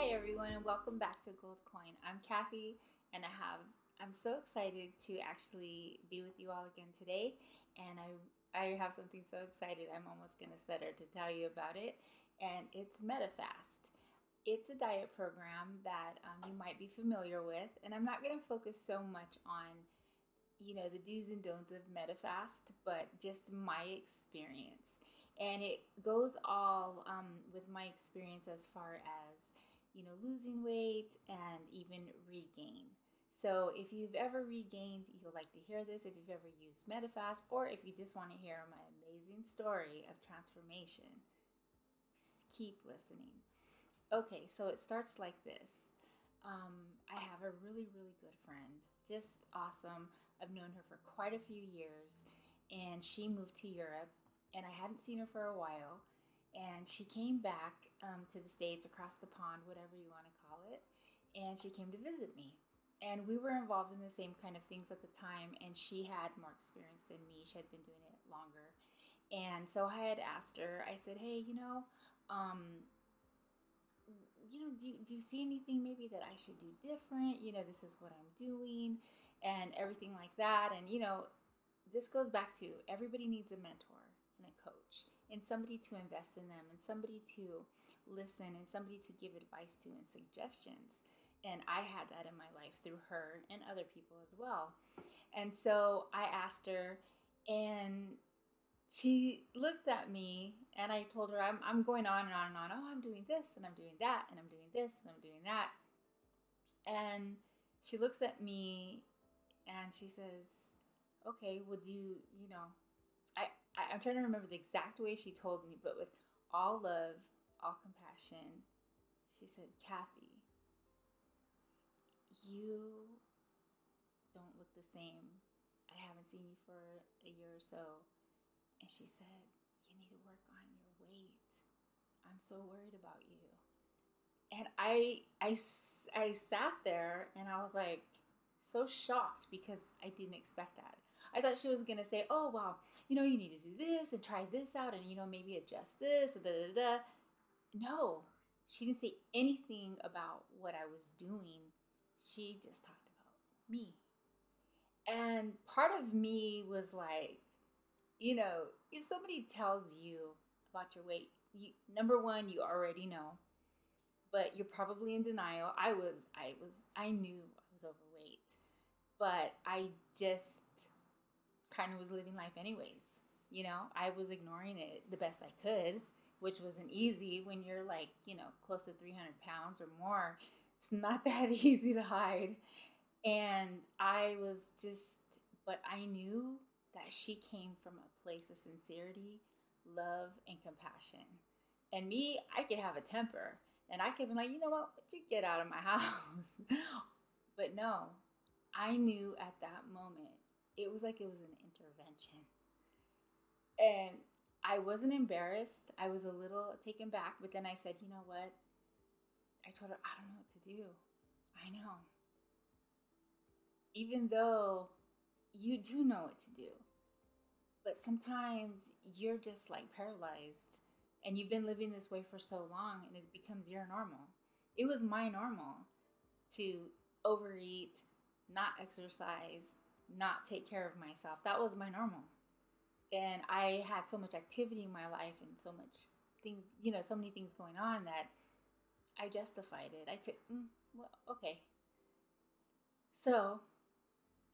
Hi everyone and welcome back to Gold Coin. I'm Kathy and I have I'm so excited to actually be with you all again today and I I have something so excited I'm almost going to stutter to tell you about it and it's Medifast. It's a diet program that um, you might be familiar with and I'm not going to focus so much on you know the do's and don'ts of Medifast but just my experience and it goes all um, with my experience as far as you know, losing weight and even regain. So if you've ever regained, you'll like to hear this. If you've ever used Medifast, or if you just want to hear my amazing story of transformation, keep listening. Okay, so it starts like this. Um, I have a really, really good friend, just awesome. I've known her for quite a few years, and she moved to Europe, and I hadn't seen her for a while and she came back um, to the states across the pond whatever you want to call it and she came to visit me. And we were involved in the same kind of things at the time and she had more experience than me. She had been doing it longer. And so i had asked her i said hey you know um, you know do, do you see anything maybe that i should do different? You know this is what i'm doing and everything like that. And you know this goes back to everybody needs a mentor and a coach and somebody to invest in them and somebody to listen and somebody to give advice to and suggestions. And I had that in my life through her and other people as well. And so I asked her, and she looked at me, and I told her, I'm, I'm going on and on and on. Oh, I'm doing this, and I'm doing that, and I'm doing this, and I'm doing that. And she looks at me and she says, Okay, well, do you, you know, I, I, am trying to remember the exact way she told me, but with all love, all compassion, she said, Kathy, you don't look the same. I haven't seen you for a year or so. And she said, You need to work on your weight. I'm so worried about you. And I, I, I sat there and I was like so shocked because I didn't expect that. I thought she was gonna say, "Oh well, you know, you need to do this and try this out, and you know, maybe adjust this." Da, da, da. No, she didn't say anything about what I was doing. She just talked about me, and part of me was like, you know, if somebody tells you about your weight, you number one, you already know, but you're probably in denial. I was, I was, I knew I was overweight, but I just kind of was living life anyways. You know, I was ignoring it the best I could, which wasn't easy when you're like, you know, close to 300 pounds or more. It's not that easy to hide. And I was just, but I knew that she came from a place of sincerity, love, and compassion. And me, I could have a temper and I could be like, you know what, would you get out of my house? but no, I knew at that moment it was like it was an intervention. And I wasn't embarrassed. I was a little taken back, but then I said, you know what? I told her, I don't know what to do. I know. Even though you do know what to do, but sometimes you're just like paralyzed and you've been living this way for so long and it becomes your normal. It was my normal to overeat, not exercise, not take care of myself. That was my normal. And I had so much activity in my life and so much things, you know, so many things going on that I justified it. I took, mm, well, okay. So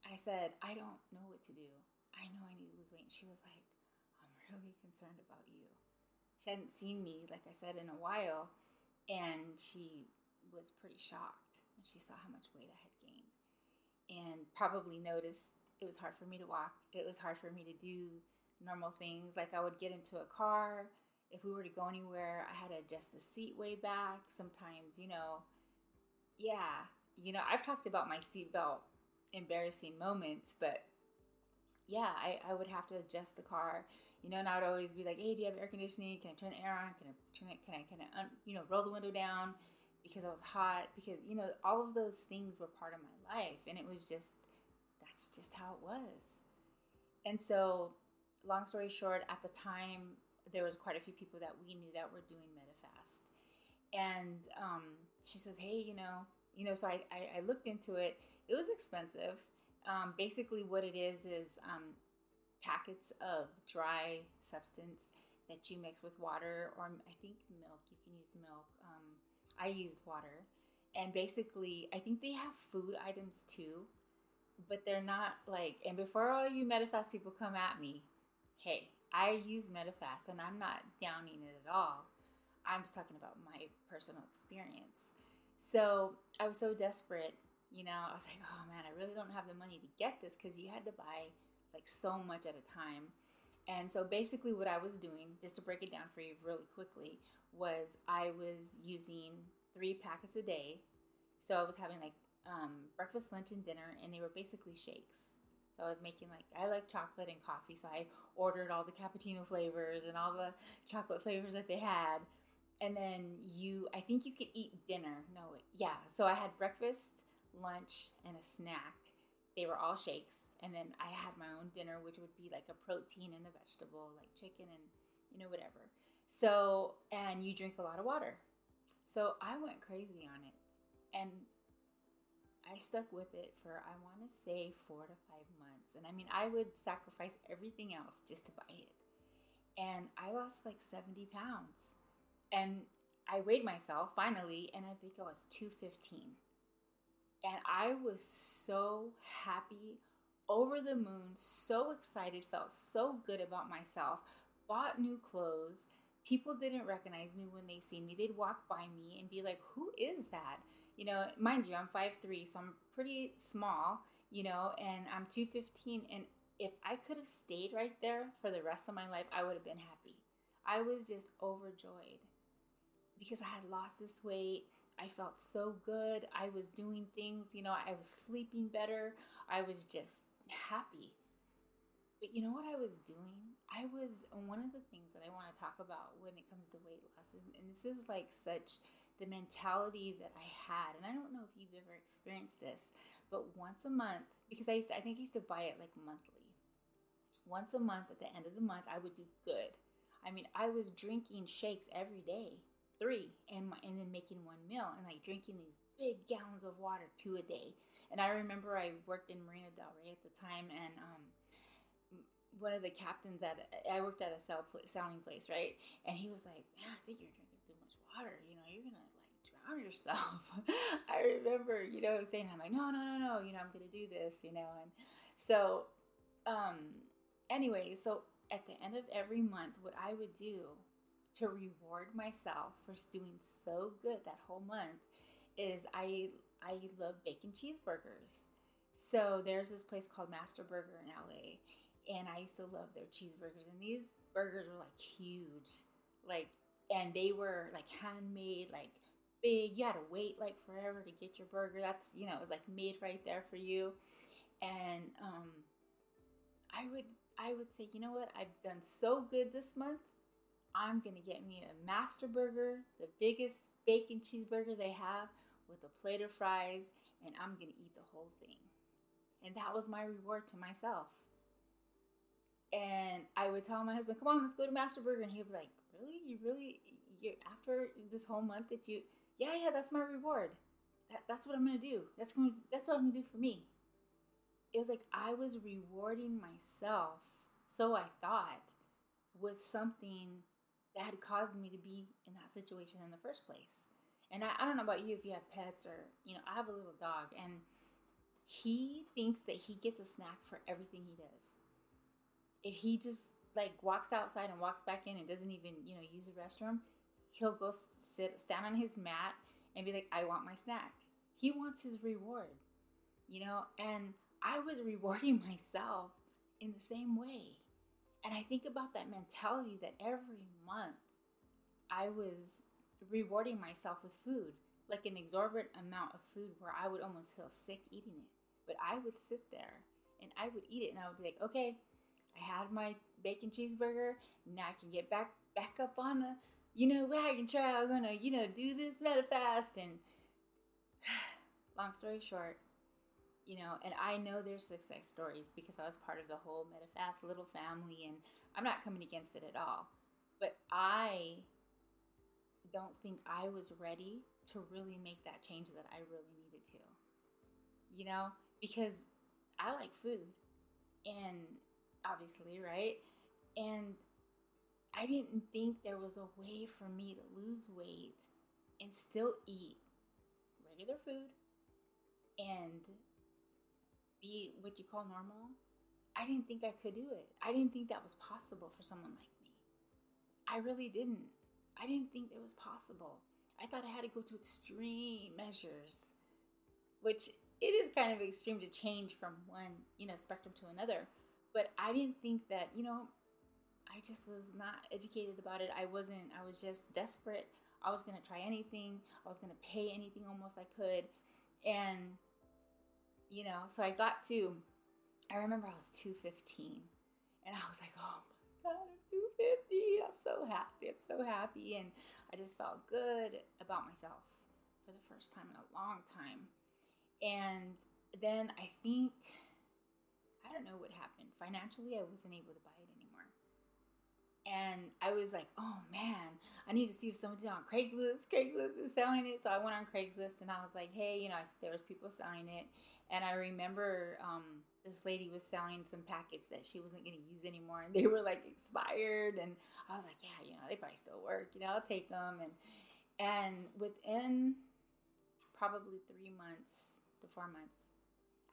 I said, I don't know what to do. I know I need to lose weight. And she was like, I'm really concerned about you. She hadn't seen me, like I said, in a while. And she was pretty shocked when she saw how much weight I had gained and probably noticed it was hard for me to walk. It was hard for me to do normal things. Like I would get into a car. If we were to go anywhere, I had to adjust the seat way back. Sometimes, you know, yeah, you know, I've talked about my seatbelt embarrassing moments, but yeah, I, I would have to adjust the car, you know, and I would always be like, hey, do you have air conditioning? Can I turn the air on? Can I turn it? Can I, can I, un, you know, roll the window down? because I was hot, because, you know, all of those things were part of my life. And it was just, that's just how it was. And so, long story short, at the time, there was quite a few people that we knew that were doing Medifast. and um, she says, "Hey, you know, you know." So I, I, I looked into it. It was expensive. Um, basically, what it is is um, packets of dry substance that you mix with water, or I think milk. You can use milk. Um, I use water, and basically, I think they have food items too, but they're not like. And before all you Medifast people come at me, hey, I use Medifast, and I'm not downing it at all. I'm just talking about my personal experience. So I was so desperate, you know, I was like, oh man, I really don't have the money to get this because you had to buy like so much at a time. And so basically, what I was doing, just to break it down for you really quickly, was I was using three packets a day. So I was having like um, breakfast, lunch, and dinner, and they were basically shakes. So I was making like I like chocolate and coffee, so I ordered all the cappuccino flavors and all the chocolate flavors that they had. And then you i think you could eat dinner. No yeah. So i had breakfast lunch and a snack. They were all shakes. And then i had my own dinner which would be like a protein and a vegetable like chicken and you know whatever. So and you drink a lot of water. So i went crazy on it. And i stuck with it for i want to say four to five months and i mean i would sacrifice everything else just to buy it and i lost like 70 pounds and I weighed myself finally, and I think I was 215. And I was so happy, over the moon, so excited, felt so good about myself, bought new clothes. People didn't recognize me when they see me. They'd walk by me and be like, Who is that? You know, mind you, I'm 5'3, so I'm pretty small, you know, and I'm 215. And if I could have stayed right there for the rest of my life, I would have been happy. I was just overjoyed because I had lost this weight. I felt so good. I was doing things, you know, I was sleeping better. I was just happy. But you know what I was doing? I was one of the things that I want to talk about when it comes to weight loss, and, and this is like such the mentality that I had. And I don't know if you've ever experienced this, but once a month, because I used to, I think I used to buy it like monthly. Once a month at the end of the month, I would do good. I mean, I was drinking shakes every day three and my, and then making one meal and like drinking these big gallons of water two a day. And I remember I worked in Marina Del Rey at the time, and um, one of the captains at I worked at a selling place, right? And he was like, "Man, I think you're drinking too much water. You know, you're gonna drown yourself." I remember, you know, saying, "I'm like, no, no, no, no. You know, I'm gonna do this. You know." And so, um, anyway, so at the end of every month, what I would do to reward myself for doing so good that whole month is I I love bacon cheeseburgers. So there's this place called Master Burger in LA, and I used to love their cheeseburgers. And these burgers were like huge, like, and they were like handmade, like big. You had to wait like forever to get your burger. That's you know, it was like made right there for you. And um, I would I would say, you know what? I've done so good this month. I'm gonna get me a master burger, the biggest bacon cheeseburger they have, with a plate of fries, and I'm gonna eat the whole thing. And that was my reward to myself. And I would tell my husband, "Come on, let's go to Master Burger," and he would be like, "Really? You really? You after this whole month that you? Yeah, yeah, that's my reward. That, that's what I'm gonna do. That's going. That's what I'm gonna do for me." It was like I was rewarding myself, so I thought, with something that had caused me to be in that situation in the first place. And I, I don't know about you if you have pets or, you know, I have a little dog and he thinks that he gets a snack for everything he does. If he just like walks outside and walks back in and doesn't even, you know, use the restroom, he'll go sit, stand on his mat and be like, I want my snack. He wants his reward, you know, and I was rewarding myself in the same way. And I think about that mentality that every month I was rewarding myself with food, like an exorbitant amount of food where I would almost feel sick eating it. But I would sit there and I would eat it and I would be like, okay, I had my bacon cheeseburger. Now I can get back back up on the, you know, wagon try, I'm gonna, you know, do this Medifast. And long story short, you know, and I know there's success stories because I was part of the whole meta fast little family, and I'm not coming against it at all. But I don't think I was ready to really make that change that I really needed to. You know, because I like food and obviously, right? And I didn't think there was a way for me to lose weight and still eat regular food and be what you call normal. I didn't think I could do it. I didn't think that was possible for someone like me. I really didn't. I didn't think it was possible. I thought I had to go to extreme measures, which it is kind of extreme to change from one, you know, spectrum to another. But I didn't think that, you know, I just was not educated about it. I wasn't, I was just desperate. I was going to try anything. I was going to pay anything almost I could. And, you know, so I got to, I remember I was 215 and I was like, oh my God, I'm 250. I'm so happy. I'm so happy. And I just felt good about myself for the first time in a long time. And then I think, I don't know what happened. Financially, I wasn't able to buy it anymore. And I was like, oh man, I need to see if somebody's on Craigslist. Craigslist is selling it. So I went on Craigslist and I was like, hey, you know, there was people selling it. And I remember um, this lady was selling some packets that she wasn't going to use anymore. And they were like expired. And I was like, yeah, you know, they probably still work. You know, I'll take them. And, and within probably three months, to four months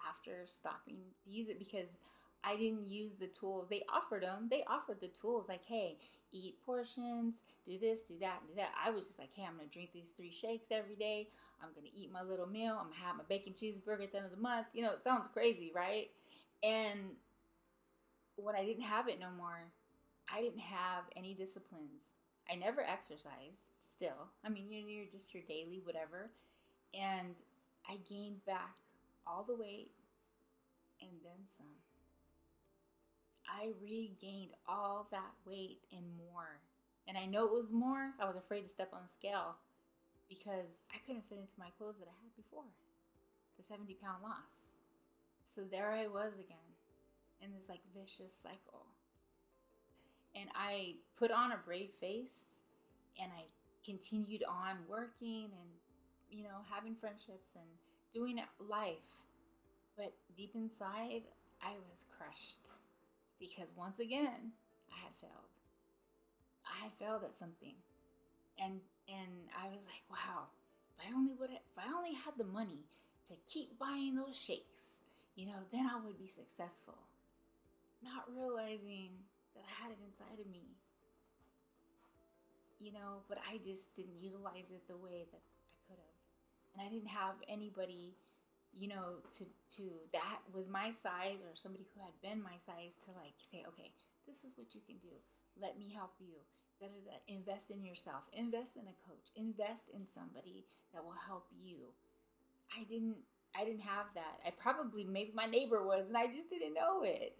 after stopping to use it because I didn't use the tools. They offered them. They offered the tools like, hey, eat portions, do this, do that, do that. I was just like, hey, I'm gonna drink these three shakes every day. I'm gonna eat my little meal. I'm gonna have my bacon cheeseburger at the end of the month. You know, it sounds crazy, right? And when I didn't have it no more, I didn't have any disciplines. I never exercised still. I mean, you're, you're just your daily whatever. And I gained back all the weight and then some. I regained all that weight and more. And I know it was more. I was afraid to step on the scale because I couldn't fit into my clothes that I had before the 70 pound loss. So there I was again in this like vicious cycle. And I put on a brave face and I continued on working and you know, having friendships and doing life. But deep inside, I was crushed because once again, I had failed. I had failed at something. And and I was like, wow, if I only would if I only had the money to keep buying those shakes, you know, then I would be successful. Not realizing that I had it inside of me. You know, but I just didn't utilize it the way that I could have. and I didn't have anybody, you know, to to that was my size or somebody who had been my size to like say, okay, this is what you can do. Let me help you. Da, da, da. Invest in yourself. Invest in a coach. Invest in somebody that will help you. I didn't. I didn't have that. I probably maybe my neighbor was, and I just didn't know it.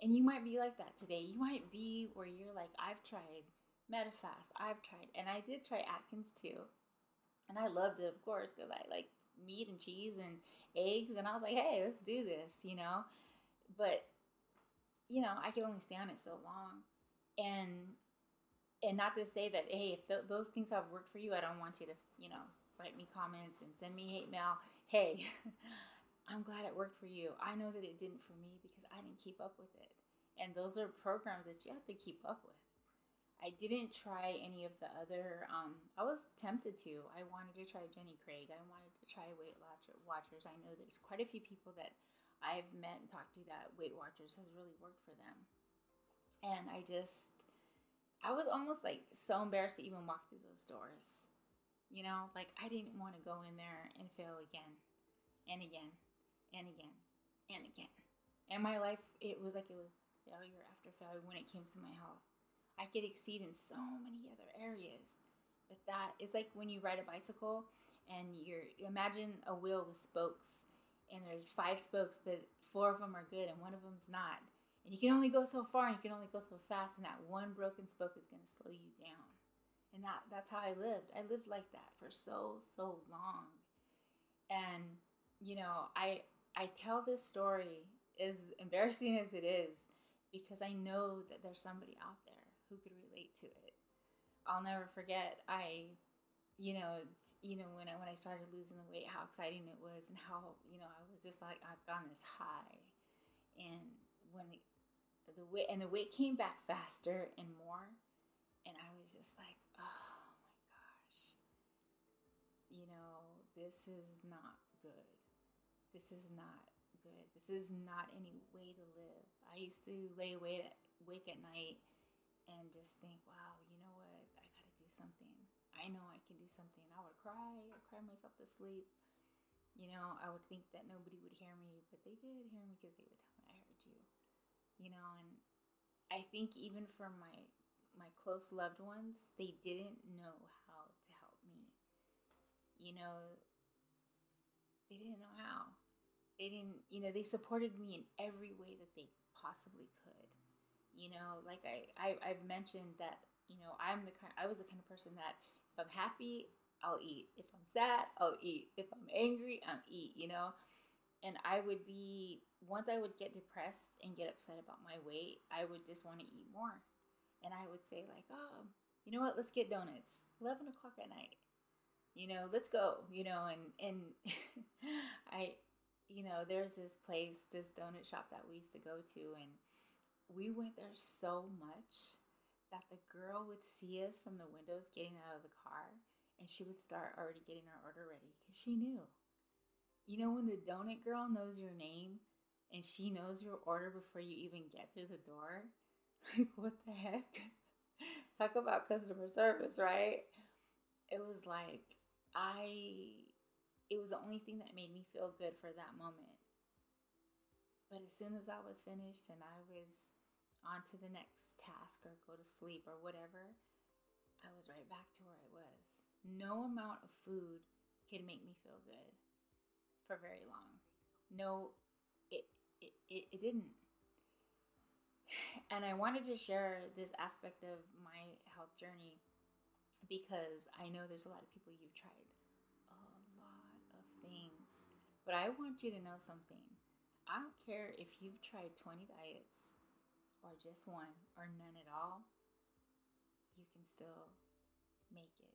And you might be like that today. You might be where you're like, I've tried Medifast. I've tried, and I did try Atkins too and I loved it, of course, because I like meat and cheese and eggs, and I was like, hey, let's do this, you know. But you know, I could only stay on it so long, and and not to say that hey, if th- those things have worked for you, I don't want you to, you know, write me comments and send me hate mail. Hey, I'm glad it worked for you. I know that it didn't for me because I didn't keep up with it, and those are programs that you have to keep up with. I didn't try any of the other. Um, I was tempted to. I wanted to try Jenny Craig. I wanted to try Weight Watchers. I know there's quite a few people that I've met and talked to that Weight Watchers has really worked for them. And I just, I was almost like so embarrassed to even walk through those doors. You know, like I didn't want to go in there and fail again and again and again and again. And my life, it was like it was failure after failure when it came to my health. I could exceed in so many other areas. But that is like when you ride a bicycle and you're imagine a wheel with spokes and there's five spokes, but four of them are good and one of them's not. And you can only go so far and you can only go so fast, and that one broken spoke is going to slow you down. And that that's how I lived. I lived like that for so so long. And you know, I I tell this story as embarrassing as it is because I know that there's somebody out there who could relate to it. I'll never forget. I you know, you know when I when I started losing the weight, how exciting it was, and how you know I was just like I've gone this high, and when the weight and the weight came back faster and more, and I was just like, oh my gosh, you know, this is not good. This is not good. This is not any way to live. I used to lay awake at, awake at night and just think, wow, you know what? I got to do something I know I can do something. I would cry, I'd cry myself to sleep. You know, I would think that nobody would hear me, but they did hear me because they would tell me I heard you. You know, and I think even for my my close loved ones, they didn't know how to help me. You know, they didn't know how. They didn't, you know, they supported me in every way that they possibly could. You know, like I, I I've mentioned that, you know, I'm the kind I was the kind of person that if I'm happy, I'll eat. If I'm sad, I'll eat. If I'm angry, I'll eat, you know? And I would be, once I would get depressed and get upset about my weight, I would just want to eat more. And I would say, like, oh, you know what? Let's get donuts. 11 o'clock at night. You know, let's go, you know? And, and I, you know, there's this place, this donut shop that we used to go to, and we went there so much that the girl would see us from the windows getting out of the car and she would start already getting our order ready because she knew. You know, when the donut girl knows your name and she knows your order before you even get through the door? Like, what the heck? Talk about customer service, right? It was like, I, it was the only thing that made me feel good for that moment. But as soon as I was finished and I was on to the next task or go to sleep or whatever, I was right back to where I was. No amount of food can make me feel good for very long. No, it, it, it, it didn't. And I wanted to share this aspect of my health journey because I know there's a lot of people you've tried a lot of things. But I want you to know something. I don't care if you've tried 20 diets or just one or none at all, you can still make it.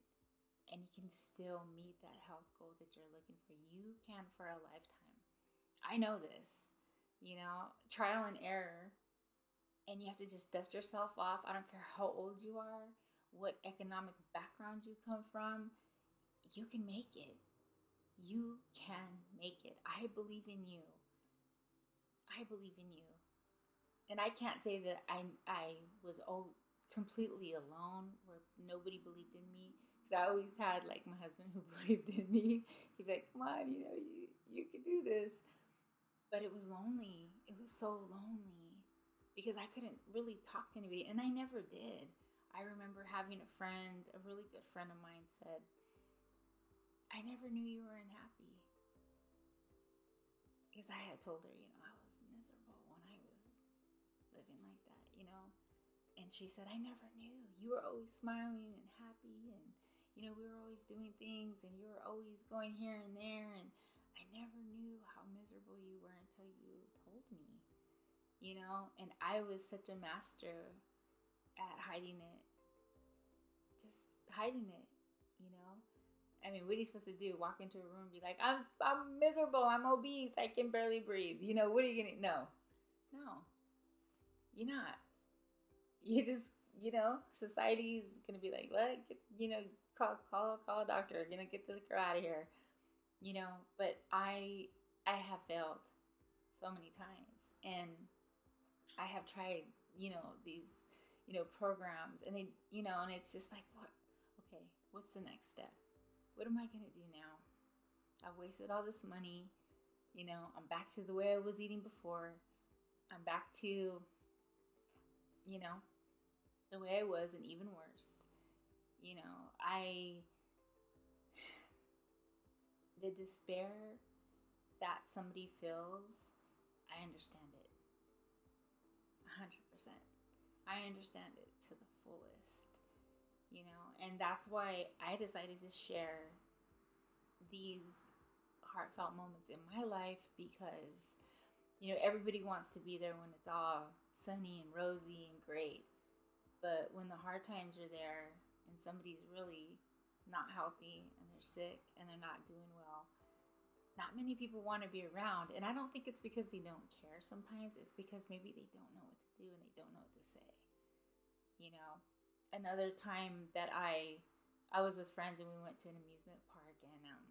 And you can still meet that health goal that you're looking for. You can for a lifetime. I know this, you know, trial and error. And you have to just dust yourself off. I don't care how old you are, what economic background you come from, you can make it. You can make it. I believe in you. I believe in you and I can't say that I I was all completely alone where nobody believed in me because I always had like my husband who believed in me. He'd be like, "Come on, you know, you you can do this." But it was lonely. It was so lonely because I couldn't really talk to anybody, and I never did. I remember having a friend, a really good friend of mine, said, "I never knew you were unhappy." Because I had told her, you She said, I never knew. You were always smiling and happy, and you know, we were always doing things, and you were always going here and there. And I never knew how miserable you were until you told me, you know. And I was such a master at hiding it, just hiding it, you know. I mean, what are you supposed to do? Walk into a room and be like, I'm, I'm miserable. I'm obese. I can barely breathe. You know, what are you to, no, no, you're not you just you know society's gonna be like what? Get, you know call call call a doctor. Know get this girl out of here. You know but i i have failed so many times and i have tried you know these you know programs and they you know and it's just like what? Okay what's the next step? What am i gonna do now? I've wasted all this money. You know i'm back to the way i was eating before. I'm back to you know the way I was and even worse. You know, I the despair that somebody feels, I understand it. 100%. I understand it to the fullest. You know, and that's why I decided to share these heartfelt moments in my life because you know everybody wants to be there when it's all sunny and rosy and great but when the hard times are there and somebody's really not healthy and they're sick and they're not doing well, not many people want to be around. And I don't think it's because they don't care sometimes, it's because maybe they don't know what to do and they don't know what to say. You know, another time that I I was with friends and we went to an amusement park and um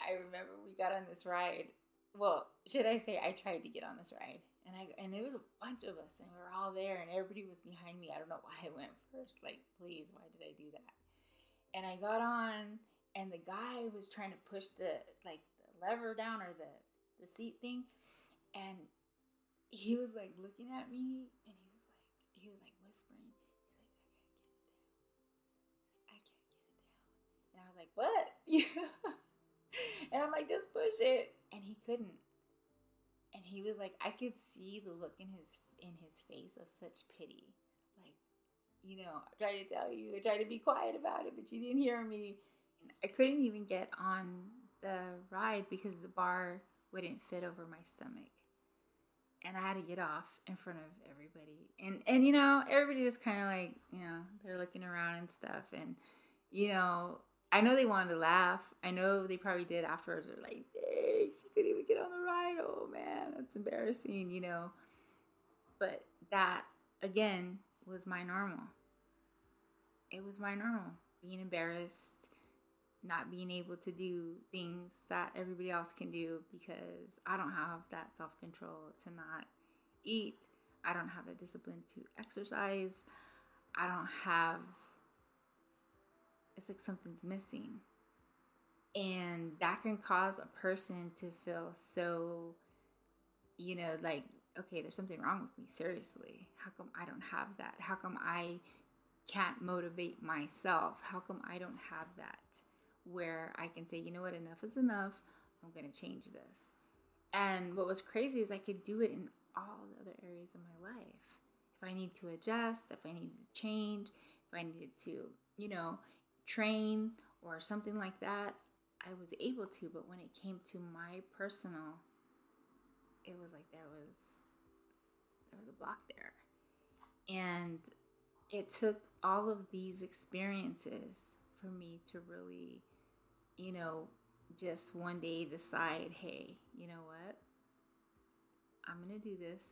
I remember we got on this ride. Well, should I say I tried to get on this ride and I and there was a bunch of us and we were all there and everybody was behind me. I don't know why I went first. Like, please, why did I do that? And I got on and the guy was trying to push the like the lever down or the the seat thing and he was like looking at me and he was like he was like whispering. He's like, I can't get it down. I can't get it down. And I was like, what? and I'm like, just push it. And he couldn't he was like i could see the look in his in his face of such pity. Like you know i tried to tell you i tried to be quiet about it but you didn't hear me. I couldn't even get on the ride because the bar wouldn't fit over my stomach. And i had to get off in front of everybody. And and you know everybody just kind of like you know they're looking around and stuff. And you know I know they wanted to laugh. I know they probably did afterwards. They're like, dang, she couldn't even get on the ride. Oh man, that's embarrassing, you know. But that, again, was my normal. It was my normal. Being embarrassed, not being able to do things that everybody else can do because I don't have that self control to not eat. I don't have the discipline to exercise. I don't have it's like something's missing. And that can cause a person to feel so, you know, like, okay, there's something wrong with me, seriously. How come I don't have that? How come I can't motivate myself? How come I don't have that where I can say, you know what, enough is enough. I'm going to change this. And what was crazy is I could do it in all the other areas of my life. If I need to adjust, if I needed to change, if I needed to, you know, train or something like that, I was able to. But when it came to my personal, it was like there was there was a block there, and it took all of these experiences for me to really, you know, just one day decide, hey, you know what? I'm going to do this.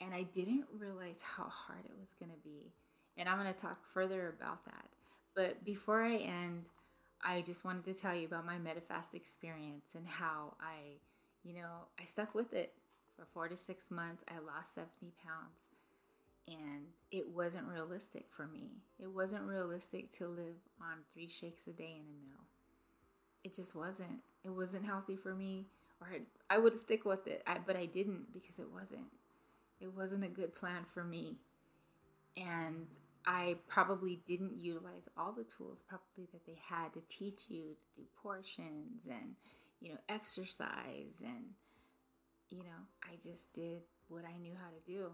And I didn't realize how hard it was going to be. And I'm going to talk further about that. But before I end, I just wanted to tell you about my Medifast experience and how I, you know, I stuck with it for four to six months. I lost 70 pounds and it wasn't realistic for me. It wasn't realistic to live on three shakes a day in a meal. It just wasn't. It wasn't healthy for me, or I, I would stick with it, I, but I didn't because it wasn't. It wasn't a good plan for me. And I probably didn't utilize all the tools probably that they had to teach you to do portions and you know exercise and you know I just did what I knew how to do.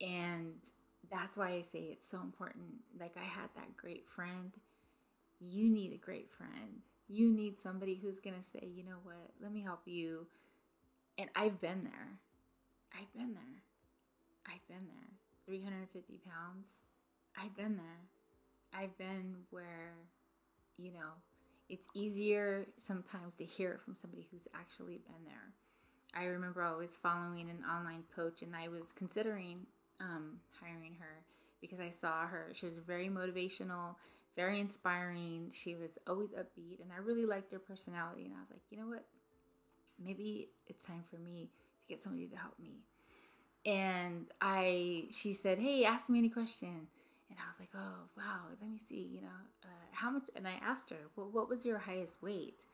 And that's why I say it's so important. Like I had that great friend. You need a great friend. You need somebody who's going to say you know what? Let me help you. And I've been there. I've been there. I've been there. 350 pounds I've been there. I've been where, you know, it's easier sometimes to hear it from somebody who's actually been there. I remember I was following an online coach and I was considering um, hiring her because I saw her. She was very motivational, very inspiring. She was always upbeat, and I really liked her personality. And I was like, you know what? Maybe it's time for me to get somebody to help me. And I, she said, hey, ask me any question. And I was like, oh, wow, let me see, you know, uh, how much? And I asked her, well, what was your highest weight?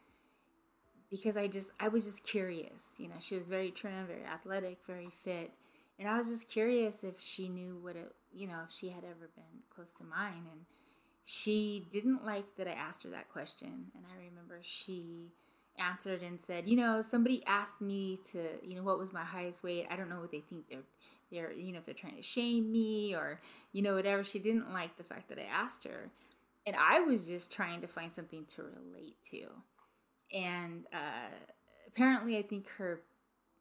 Because I just, I was just curious. You know, she was very trim, very athletic, very fit. And I was just curious if she knew what it, you know, if she had ever been close to mine. And she didn't like that I asked her that question. And I remember she answered and said, you know, somebody asked me to, you know, what was my highest weight. I don't know what they think they're they're you know if they're trying to shame me or you know whatever she didn't like the fact that i asked her and i was just trying to find something to relate to and uh, apparently i think her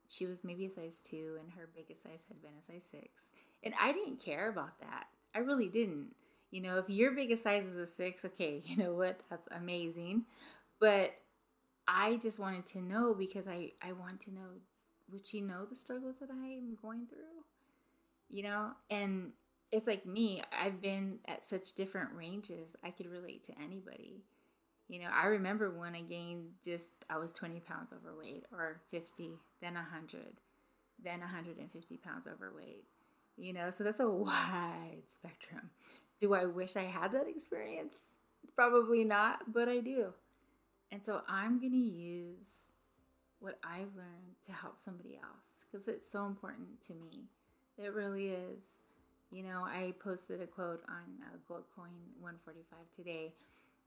she was maybe a size two and her biggest size had been a size six and i didn't care about that i really didn't You know, if your biggest size was a six, okay, you know what? That's amazing. But I just wanted to know because I, I want to know would she know the struggles that I am going through? You know, and it's like me, I've been at such different ranges, I could relate to anybody. You know, I remember when I gained just, I was 20 pounds overweight or 50, then 100, then 150 pounds overweight. You know, so that's a wide spectrum. Do I wish I had that experience? Probably not, but I do. And so I'm going to use what I've learned to help somebody else because it's so important to me. It really is. You know, I posted a quote on uh, Gold Coin 145 today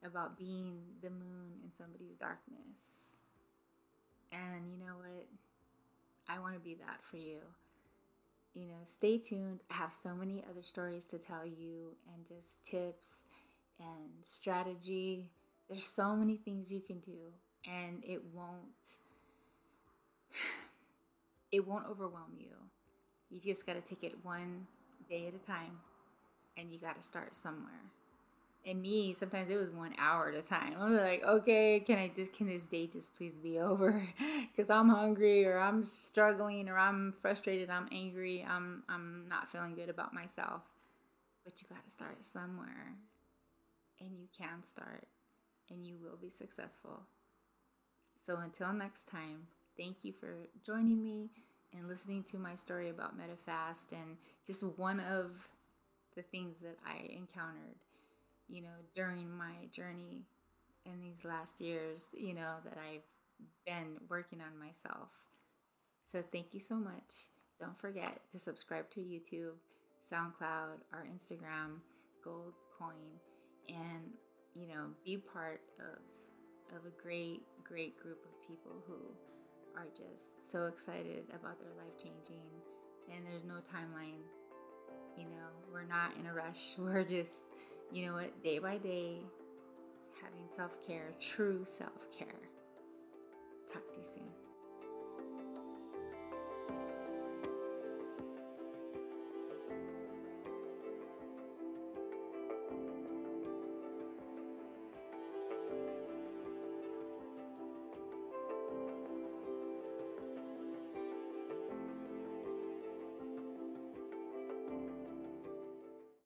about being the moon in somebody's darkness. And you know what? I want to be that for you. You know, stay tuned. I have so many other stories to tell you and just tips and strategy. There's so many things you can do and it won't it won't overwhelm you. You just got to take it one day at a time and you got to start somewhere. And me, sometimes it was one hour at a time. I'm like, okay, can I just, can this day just please be over? Because I'm hungry or I'm struggling or I'm frustrated, I'm angry, I'm, I'm not feeling good about myself. But you got to start somewhere. And you can start and you will be successful. So until next time, thank you for joining me and listening to my story about Medifast and just one of the things that I encountered, you know, during my journey in these last years, you know, that I've been working on myself. So thank you so much. Don't forget to subscribe to YouTube, SoundCloud, our Instagram, Gold Coin, and you know, be part of of a great, great group of people who are just so excited about their life changing and there's no timeline. You know, we're not in a rush. We're just, you know what, day by day having self-care, true self-care. Talk to you soon.